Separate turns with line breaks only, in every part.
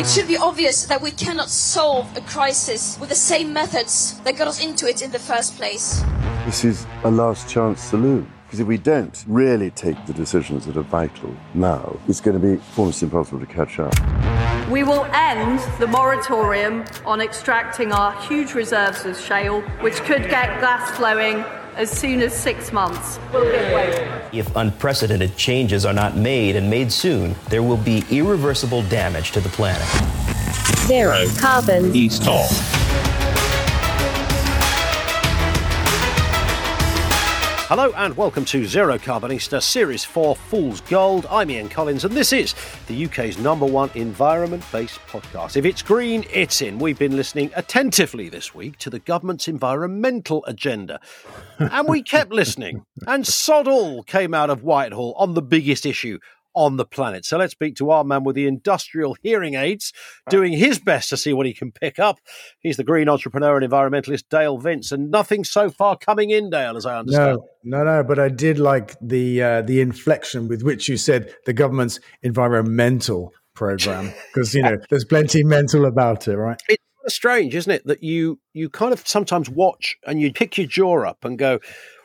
It should be obvious that we cannot solve a crisis with the same methods that got us into it in the first place.
This is a last chance saloon. Because if we don't really take the decisions that are vital now, it's going to be almost impossible to catch up.
We will end the moratorium on extracting our huge reserves of shale, which could get gas flowing as soon as six months. We'll
If unprecedented changes are not made and made soon, there will be irreversible damage to the planet.
Zero carbon.
East Talk.
Hello and welcome to Zero Carbonista Series 4 Fool's Gold. I'm Ian Collins and this is the UK's number one environment based podcast. If it's green, it's in. We've been listening attentively this week to the government's environmental agenda. And we kept listening. And sod all came out of Whitehall on the biggest issue on the planet. So let's speak to our man with the industrial hearing aids, doing his best to see what he can pick up. He's the green entrepreneur and environmentalist Dale Vince, and nothing so far coming in, Dale, as I understand.
No, no, no. But I did like the uh, the inflection with which you said the government's environmental program, because you know there's plenty mental about it, right?
It's strange, isn't it, that you you kind of sometimes watch and you pick your jaw up and go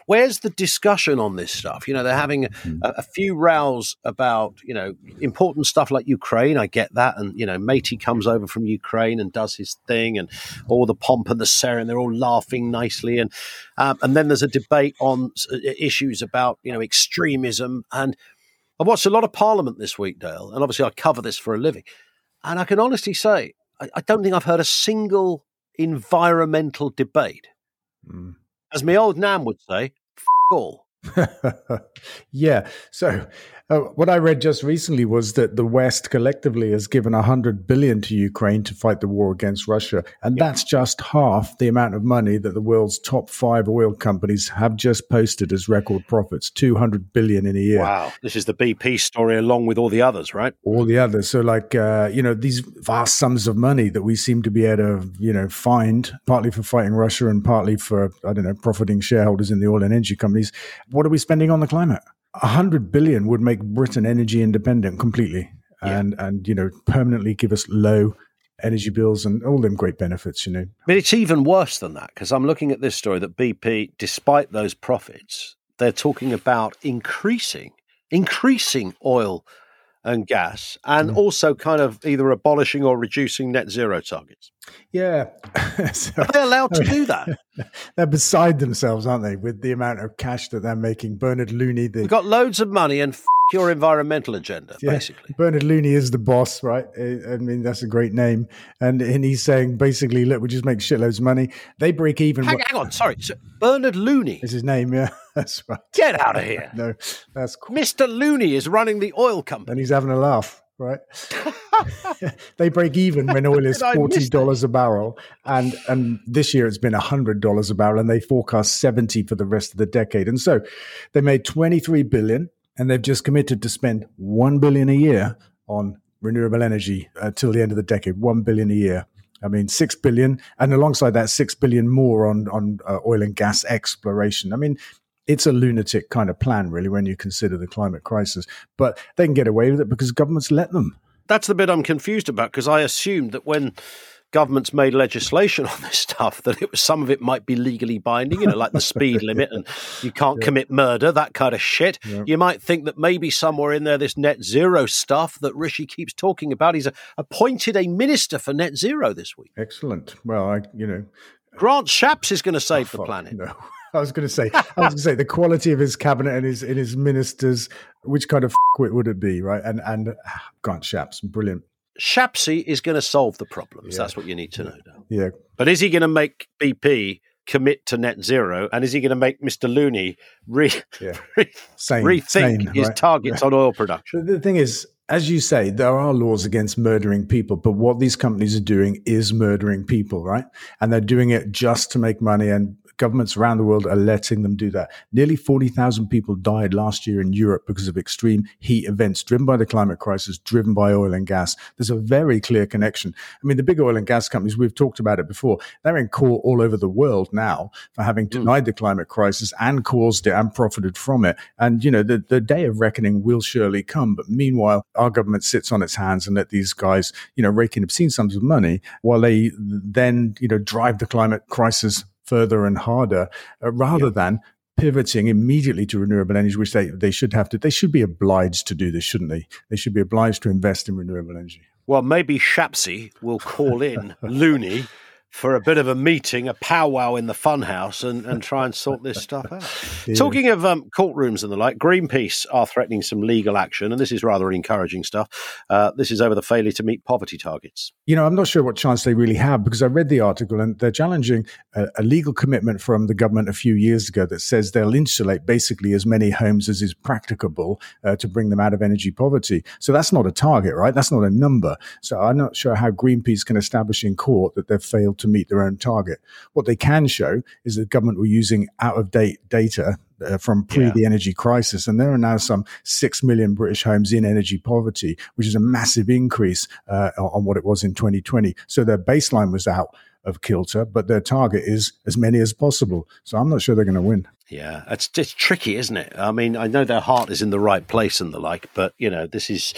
where's the discussion on this stuff? You know, they're having a, a, few rows about, you know, important stuff like Ukraine. I get that. And, you know, Matey comes over from Ukraine and does his thing and all the pomp and the ceremony, they're all laughing nicely. And, um, and then there's a debate on issues about, you know, extremism. And I've watched a lot of Parliament this week, Dale. And obviously I cover this for a living. And I can honestly say, I, I don't think I've heard a single environmental debate. Mm as my old nan would say, all.
yeah. So uh, what I read just recently was that the West collectively has given 100 billion to Ukraine to fight the war against Russia, and that's just half the amount of money that the world's top five oil companies have just posted as record profits, 200 billion in a year.
Wow, this is the BP story along with all the others, right?
All the others. So, like uh, you know, these vast sums of money that we seem to be able to you know find, partly for fighting Russia and partly for I don't know profiting shareholders in the oil and energy companies. What are we spending on the climate? 100 billion would make Britain energy independent completely yeah. and and you know permanently give us low energy bills and all them great benefits you know
but it's even worse than that because i'm looking at this story that bp despite those profits they're talking about increasing increasing oil and gas, and mm. also kind of either abolishing or reducing net zero targets.
Yeah.
so, Are they allowed to do that?
they're beside themselves, aren't they, with the amount of cash that they're making? Bernard Looney. The,
We've got loads of money and f- your environmental agenda, yeah. basically.
Bernard Looney is the boss, right? I mean, that's a great name. And, and he's saying basically, look, we just make shitloads of money. They break even.
Hang, hang on, sorry. So Bernard Looney
is his name, yeah. That's right.
Get out of here.
no, that's cool.
Mr. Looney is running the oil company.
And he's having a laugh, right? they break even when oil is forty dollars a barrel, and and this year it's been hundred dollars a barrel, and they forecast seventy for the rest of the decade. And so they made twenty three billion, and they've just committed to spend one billion a year on renewable energy until uh, the end of the decade. One billion a year. I mean, six billion, and alongside that, six billion more on on uh, oil and gas exploration. I mean, it's a lunatic kind of plan, really, when you consider the climate crisis. But they can get away with it because governments let them.
That's the bit I'm confused about because I assumed that when governments made legislation on this stuff that it was some of it might be legally binding, you know, like the speed limit and you can't yeah. commit murder, that kind of shit. Yeah. You might think that maybe somewhere in there, this net zero stuff that Rishi keeps talking about, he's appointed a minister for net zero this week.
Excellent. Well, I, you know,
Grant Shapps is going to save oh, the planet.
No. I was going to say, I was going to say the quality of his cabinet and his in his ministers. Which kind of f- would it be, right? And and ah, Grant Shapps, brilliant.
Shapsy is going to solve the problems. Yeah. That's what you need to know. Now.
Yeah,
but is he going to make BP commit to net zero, and is he going to make Mr. Looney re- yeah. re- sane, rethink sane, his right? targets yeah. on oil production?
The thing is, as you say, there are laws against murdering people, but what these companies are doing is murdering people, right? And they're doing it just to make money and governments around the world are letting them do that. Nearly 40,000 people died last year in Europe because of extreme heat events driven by the climate crisis, driven by oil and gas. There's a very clear connection. I mean, the big oil and gas companies, we've talked about it before, they're in court all over the world now for having hmm. denied mm. the climate crisis and caused it and profited from it. And, you know, the, the day of reckoning will surely come. But meanwhile, our government sits on its hands and let these guys, you know, rake in obscene sums of money while they then, you know, drive the climate crisis further and harder uh, rather than pivoting immediately to renewable energy, which they, they should have to, they should be obliged to do this, shouldn't they? They should be obliged to invest in renewable energy.
Well, maybe Shapsy will call in Looney for a bit of a meeting, a powwow in the funhouse, and, and try and sort this stuff out. Yeah. Talking of um, courtrooms and the like, Greenpeace are threatening some legal action, and this is rather encouraging stuff. Uh, this is over the failure to meet poverty targets.
You know, I'm not sure what chance they really have because I read the article and they're challenging a, a legal commitment from the government a few years ago that says they'll insulate basically as many homes as is practicable uh, to bring them out of energy poverty. So that's not a target, right? That's not a number. So I'm not sure how Greenpeace can establish in court that they've failed to meet their own target. What they can show is that the government were using out of date data uh, from pre yeah. the energy crisis. And there are now some 6 million British homes in energy poverty, which is a massive increase uh, on what it was in 2020. So their baseline was out of kilter, but their target is as many as possible. So I'm not sure they're going to win.
Yeah, it's just tricky, isn't it? I mean, I know their heart is in the right place and the like, but you know, this is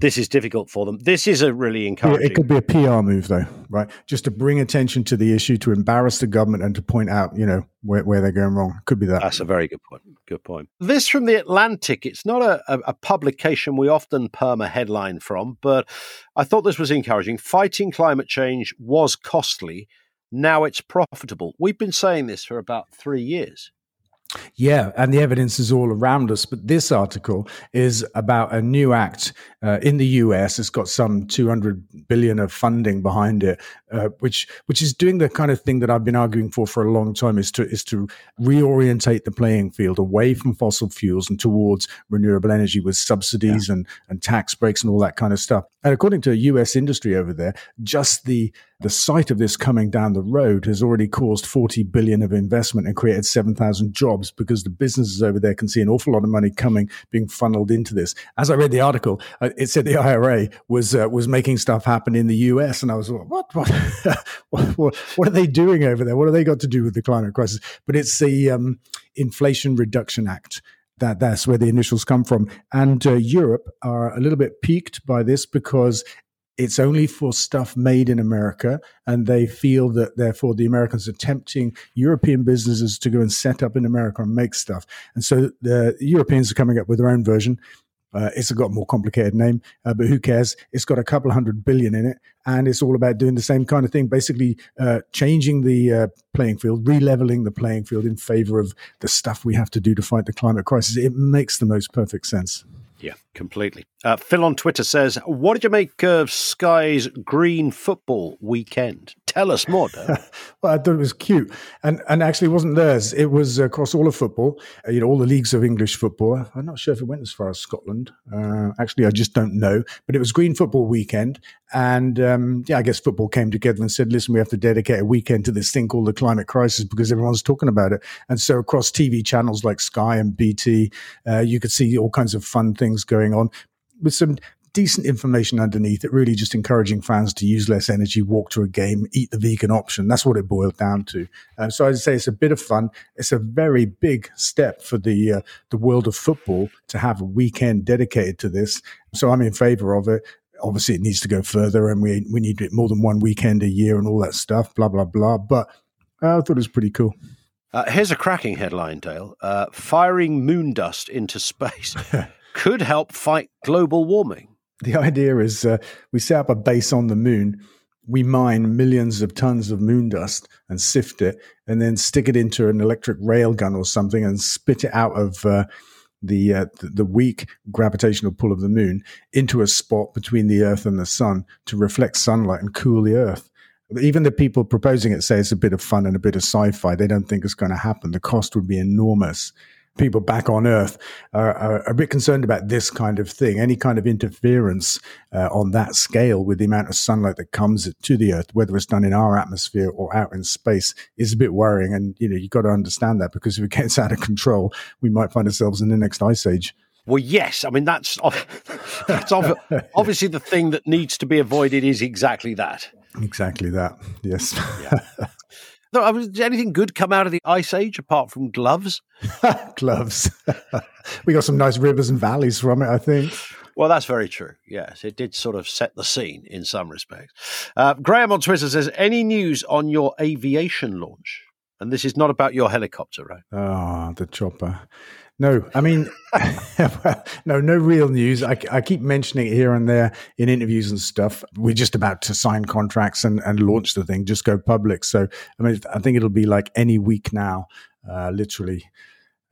this is difficult for them. This is a really encouraging.
It could be a PR move, though, right? Just to bring attention to the issue, to embarrass the government, and to point out, you know, where, where they're going wrong. Could be that.
That's a very good point. Good point. This from the Atlantic. It's not a, a, a publication we often perm a headline from, but I thought this was encouraging. Fighting climate change was costly. Now it's profitable. We've been saying this for about three years.
Yeah, and the evidence is all around us. But this article is about a new act uh, in the US. It's got some 200 billion of funding behind it, uh, which which is doing the kind of thing that I've been arguing for for a long time. Is to is to reorientate the playing field away from fossil fuels and towards renewable energy with subsidies yeah. and and tax breaks and all that kind of stuff. And according to a US industry over there, just the the sight of this coming down the road has already caused 40 billion of investment and created 7,000 jobs because the businesses over there can see an awful lot of money coming being funneled into this. As I read the article, uh, it said the IRA was uh, was making stuff happen in the US, and I was like, what what? what are they doing over there? What have they got to do with the climate crisis? But it's the um, Inflation Reduction Act that that's where the initials come from. And uh, Europe are a little bit piqued by this because it's only for stuff made in America, and they feel that therefore the Americans are tempting European businesses to go and set up in America and make stuff. And so the Europeans are coming up with their own version. Uh, it's got a more complicated name, uh, but who cares? It's got a couple hundred billion in it, and it's all about doing the same kind of thing, basically uh, changing the uh, playing field, releveling the playing field in favor of the stuff we have to do to fight the climate crisis. It makes the most perfect sense.
Yeah, completely. Uh, Phil on Twitter says, "What did you make of Sky's Green Football Weekend? Tell us more."
well, I thought it was cute, and and actually, it wasn't theirs. It was across all of football. You know, all the leagues of English football. I'm not sure if it went as far as Scotland. Uh, actually, I just don't know. But it was Green Football Weekend, and um, yeah, I guess football came together and said, "Listen, we have to dedicate a weekend to this thing called the climate crisis because everyone's talking about it." And so, across TV channels like Sky and BT, uh, you could see all kinds of fun things going on with some decent information underneath it, really just encouraging fans to use less energy, walk to a game, eat the vegan option. That's what it boiled down to. Uh, so I'd say it's a bit of fun. It's a very big step for the uh, the world of football to have a weekend dedicated to this. So I'm in favour of it. Obviously, it needs to go further, and we we need more than one weekend a year and all that stuff. Blah blah blah. But uh, I thought it was pretty cool.
Uh, here's a cracking headline, Dale. Uh, firing moon dust into space. could help fight global warming.
The idea is uh, we set up a base on the moon, we mine millions of tons of moon dust and sift it, and then stick it into an electric rail gun or something and spit it out of. Uh, the, uh, the weak gravitational pull of the moon into a spot between the Earth and the Sun to reflect sunlight and cool the Earth. Even the people proposing it say it's a bit of fun and a bit of sci-fi. They don't think it's going to happen. The cost would be enormous people back on Earth are, are, a bit concerned about this kind of thing. Any kind of interference uh, on that scale with the amount of sunlight that comes to the Earth, whether it's done in our atmosphere or out in space, is a bit worrying. And you know, you've got to understand that because if it gets out of control, we might find ourselves in the next ice age.
Well, yes. I mean, that's that's obviously the thing that needs to be avoided is exactly that.
Exactly that. Yes. Yeah.
No, I mean, did anything good come out of the ice age apart from gloves?
gloves. we got some nice rivers and valleys from it, I think.
Well, that's very true. Yes, it did sort of set the scene in some respects. Uh, Graham on Twitter says, "Any news on your aviation launch?" And this is not about your helicopter, right?
Oh, the chopper. No, I mean, no, no real news. I, I, keep mentioning it here and there in interviews and stuff. We're just about to sign contracts and, and launch the thing, just go public. So, I mean, I think it'll be like any week now, uh, literally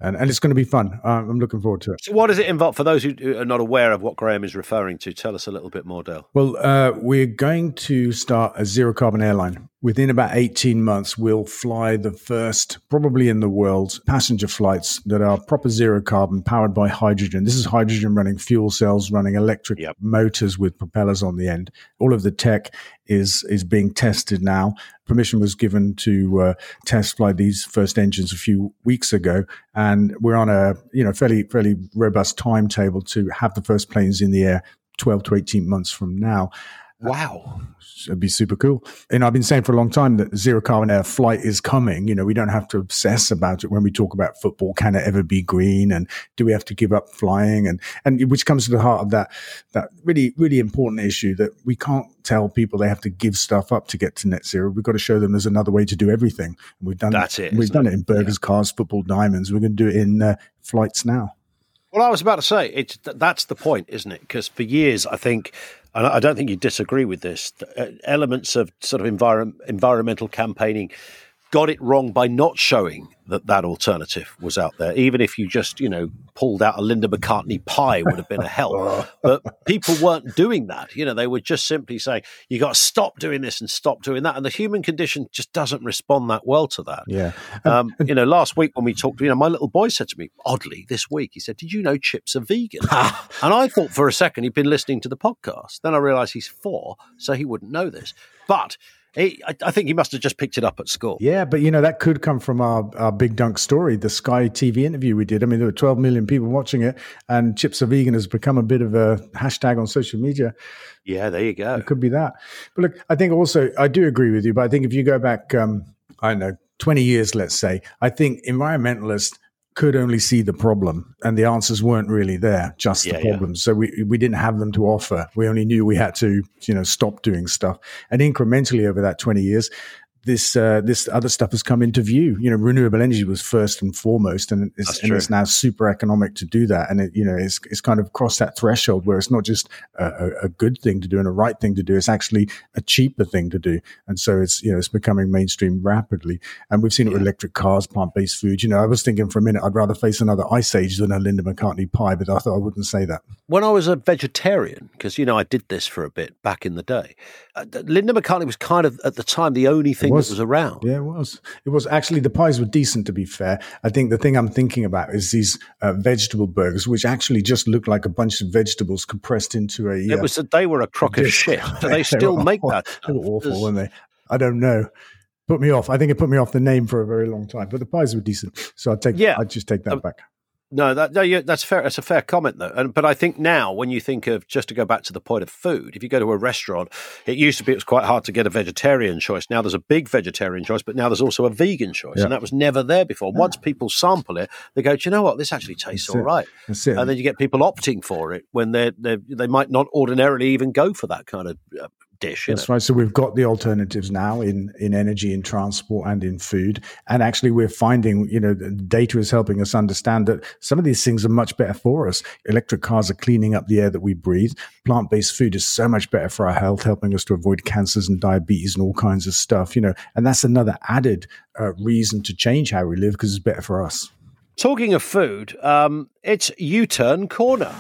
and, and it's going to be fun. Uh, I'm looking forward to it.
So, what does it involve for those who are not aware of what Graham is referring to? Tell us a little bit more, Dale.
Well, uh, we're going to start a zero carbon airline. Within about 18 months, we'll fly the first, probably in the world, passenger flights that are proper zero carbon, powered by hydrogen. This is hydrogen running fuel cells, running electric yep. motors with propellers on the end. All of the tech is is being tested now. Permission was given to uh, test fly these first engines a few weeks ago, and we're on a you know fairly fairly robust timetable to have the first planes in the air 12 to 18 months from now.
Wow.
It'd be super cool. And I've been saying for a long time that zero carbon air flight is coming. You know, we don't have to obsess about it when we talk about football. Can it ever be green? And do we have to give up flying? And, and which comes to the heart of that, that really, really important issue that we can't tell people they have to give stuff up to get to net zero. We've got to show them there's another way to do everything. And we've done
That's it.
We've done it, it in burgers, yeah. cars, football, diamonds. We're going to do it in uh, flights now.
Well, I was about to say it's that's the point, isn't it? Because for years, I think and I don't think you disagree with this, uh, elements of sort of environmental campaigning got it wrong by not showing that that alternative was out there. Even if you just, you know, pulled out a Linda McCartney pie would have been a help. but people weren't doing that. You know, they were just simply saying, you got to stop doing this and stop doing that. And the human condition just doesn't respond that well to that.
Yeah.
Um, you know, last week when we talked, you know, my little boy said to me, oddly, this week, he said, Did you know chips are vegan? and I thought for a second he'd been listening to the podcast. Then I realized he's four, so he wouldn't know this. But he, I, I, think he must have just picked it up at school.
Yeah, but you know that could come from our, our big dunk story, the Sky TV interview we did. I mean, there were 12 million people watching it, and chips are vegan has become a bit of a hashtag on social media.
Yeah, there you go.
It could be that. But look, I think also I do agree with you. But I think if you go back, um, I don't know, 20 years, let's say, I think environmentalists could only see the problem and the answers weren't really there just yeah, the problems. Yeah. so we we didn't have them to offer. We only knew we had to you know stop doing stuff. And incrementally over that 20 years this uh, this other stuff has come into view. You know, renewable energy was first and foremost, and it's, and it's now super economic to do that. And it, you know, it's it's kind of crossed that threshold where it's not just a, a, good thing to do and a right thing to do; it's actually a cheaper thing to do. And so it's you know it's becoming mainstream rapidly. And we've seen yeah. it with electric cars, plant based food. You know, I was thinking for a minute I'd rather face another ice age than a Linda McCartney pie, but I thought I wouldn't say that.
When I was a vegetarian, because you know I did this for a bit back in the day, uh, Linda McCartney was kind of at the time the only thing was, that was around.
Yeah, it was. It was actually the pies were decent. To be fair, I think the thing I'm thinking about is these uh, vegetable burgers, which actually just look like a bunch of vegetables compressed into a.
It uh, was. A, they were a crock of shit. Do they still make that?
They were awful, weren't they? I don't know put me off. I think it put me off the name for a very long time, but the pies were decent. So I'd take, yeah, I'd just take that um, back.
No, that, no, yeah, that's fair. That's a fair comment, though. And, but I think now, when you think of just to go back to the point of food, if you go to a restaurant, it used to be it was quite hard to get a vegetarian choice. Now there's a big vegetarian choice, but now there's also a vegan choice, yeah. and that was never there before. Yeah. Once people sample it, they go, "Do you know what? This actually tastes that's all right." And then you get people opting for it when they they might not ordinarily even go for that kind of uh, dish.
That's right. So we've got the alternatives now in in energy, in transport, and in food. And actually, we're finding, you know, the data is helping us understand that some of these things are much better for us. Electric cars are cleaning up the air that we breathe. Plant based food is so much better for our health, helping us to avoid cancers and diabetes and all kinds of stuff. You know, and that's another added uh, reason to change how we live because it's better for us.
Talking of food, um, it's U Turn Corner.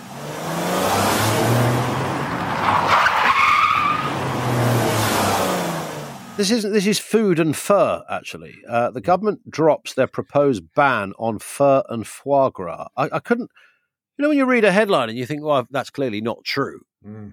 This is this is food and fur. Actually, uh, the government drops their proposed ban on fur and foie gras. I, I, couldn't, you know, when you read a headline and you think, "Well, that's clearly not true," mm.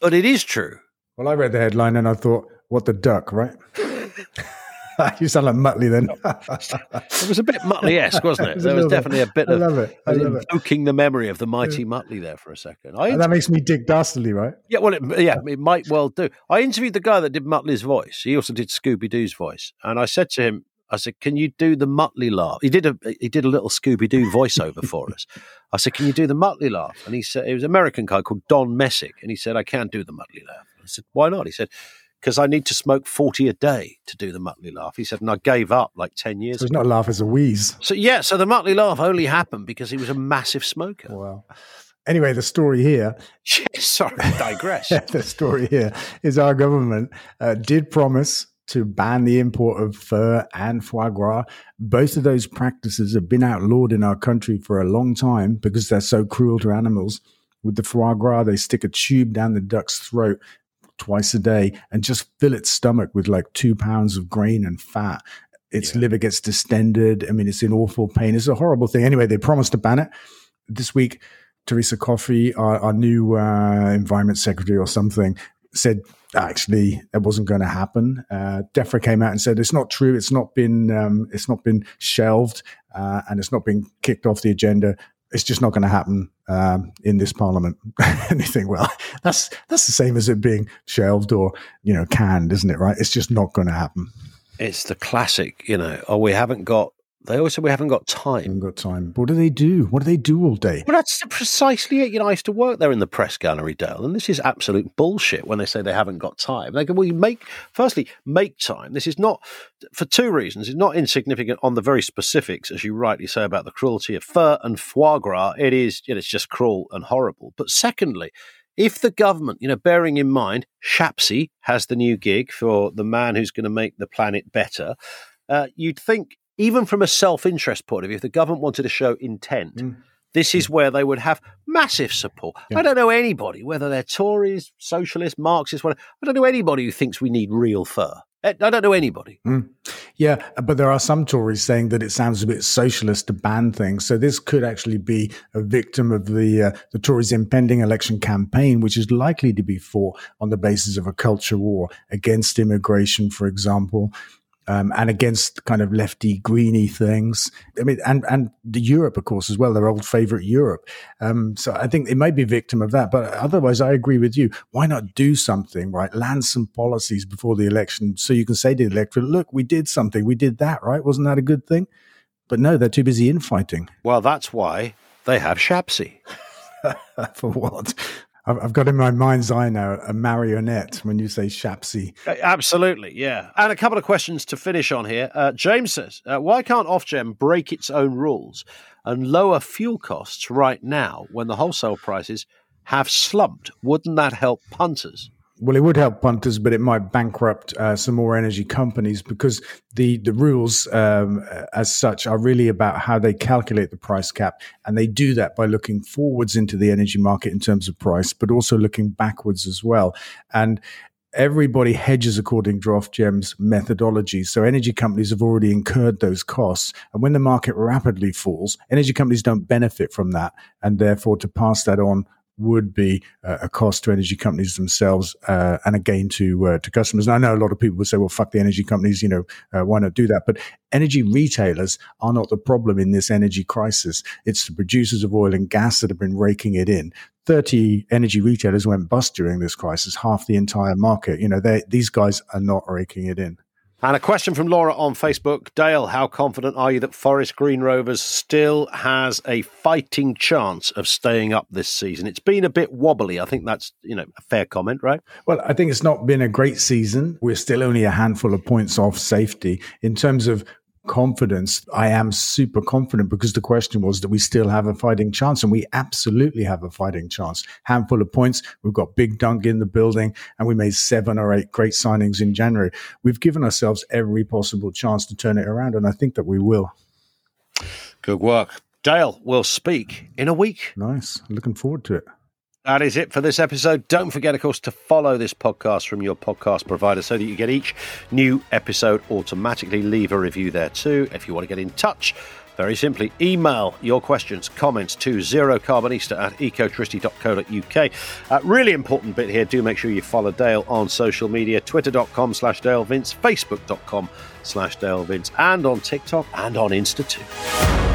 but it is true.
Well, I read the headline and I thought, "What the duck?" Right? you sound like Muttley then.
it was a bit Muttley-esque, wasn't it? There was definitely a bit
I
of
love it. I love
invoking the memory of the mighty Muttley there for a second.
I and that makes me Dick Dastardly, right?
Yeah, well, it, yeah, it might well do. I interviewed the guy that did Muttley's voice. He also did Scooby Doo's voice, and I said to him, I said, "Can you do the Muttley laugh?" He did a he did a little Scooby Doo voiceover for us. I said, "Can you do the Muttley laugh?" And he said, "It was an American guy called Don Messick," and he said, "I can't do the Muttley laugh." I said, "Why not?" He said, because I need to smoke 40 a day to do the Muttley laugh. He said, and I gave up like 10 years
so it's not a laugh, it's a wheeze.
So, yeah, so the Muttley laugh only happened because he was a massive smoker.
Wow. Anyway, the story here.
Sorry, digress.
the story here is our government uh, did promise to ban the import of fur and foie gras. Both of those practices have been outlawed in our country for a long time because they're so cruel to animals. With the foie gras, they stick a tube down the duck's throat twice a day and just fill its stomach with like two pounds of grain and fat. Its yeah. liver gets distended. I mean, it's in awful pain. It's a horrible thing. Anyway, they promised to ban it. This week, Teresa Coffey, our, our new uh, environment secretary or something, said actually that wasn't going to happen. Uh, DEFRA came out and said it's not true. It's not been um, it's not been shelved uh, and it's not been kicked off the agenda it's just not going to happen um, in this parliament. and you think, well, that's that's the same as it being shelved or you know canned, isn't it? Right? It's just not going to happen.
It's the classic, you know. Oh, we haven't got they always say we haven't got time.
Haven't got time. What do they do? What do they do all day?
Well, that's precisely it. You know, I used to work there in the press gallery, Dale, and this is absolute bullshit when they say they haven't got time. They go, well, you make, firstly, make time. This is not, for two reasons, it's not insignificant on the very specifics, as you rightly say about the cruelty of fur and foie gras. It is, you know, it's just cruel and horrible. But secondly, if the government, you know, bearing in mind, Shapsy has the new gig for the man who's going to make the planet better, uh, you'd think even from a self interest point of view, if the government wanted to show intent, mm. this is where they would have massive support. Yeah. I don't know anybody, whether they're Tories, socialists, Marxists, whatever, I don't know anybody who thinks we need real fur. Eh, I don't know anybody.
Mm. Yeah, but there are some Tories saying that it sounds a bit socialist to ban things. So this could actually be a victim of the uh, the Tories' impending election campaign, which is likely to be fought on the basis of a culture war against immigration, for example um, and against kind of lefty greeny things. I mean, and and the Europe, of course, as well. Their old favorite Europe. Um, so I think it may be a victim of that. But otherwise, I agree with you. Why not do something, right? Land some policies before the election, so you can say to the electorate, "Look, we did something. We did that, right? Wasn't that a good thing?" But no, they're too busy infighting.
Well, that's why they have Shapsy.
For what? I've got in my mind's eye now a marionette when you say Shapsy.
Absolutely, yeah. And a couple of questions to finish on here. Uh, James says, uh, why can't Ofgem break its own rules and lower fuel costs right now when the wholesale prices have slumped? Wouldn't that help punters?
Well, it would help punters, but it might bankrupt uh, some more energy companies because the the rules, um, as such, are really about how they calculate the price cap, and they do that by looking forwards into the energy market in terms of price, but also looking backwards as well. And everybody hedges according to Ofgem's methodology. So energy companies have already incurred those costs. And when the market rapidly falls, energy companies don't benefit from that. And therefore, to pass that on would be uh, a cost to energy companies themselves uh, and a gain to uh, to customers. And I know a lot of people would say, "Well, fuck the energy companies," you know, uh, why not do that? But energy retailers are not the problem in this energy crisis. It's the producers of oil and gas that have been raking it in. 30 energy retailers went bust during this crisis, half the entire market. You know, these guys are not raking it in.
And a question from Laura on Facebook. Dale, how confident are you that Forest Green Rovers still has a fighting chance of staying up this season? It's been a bit wobbly. I think that's, you know, a fair comment, right?
Well, I think it's not been a great season. We're still only a handful of points off safety. In terms of confidence, I am super confident because the question was that we still have a fighting chance, and we absolutely have a fighting chance. Handful of points. We've got Big Dunk in the building, and we made seven or eight great signings in January. We've given ourselves every possible chance to turn it around, and I think that we will.
Good work. Dale will speak in a week.
Nice. Looking forward to it.
That is it for this episode. Don't forget, of course, to follow this podcast from your podcast provider so that you get each new episode automatically. Leave a review there too. If you want to get in touch, very simply, email your questions, comments to zerocarbonista at ecotricity.co.uk. Uh, really important bit here, do make sure you follow Dale on social media, twitter.com slash Dale Vince, facebook.com slash Dale Vince, and on TikTok and on Insta too.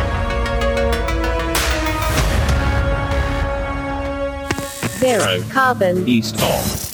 Zero carbon
East on.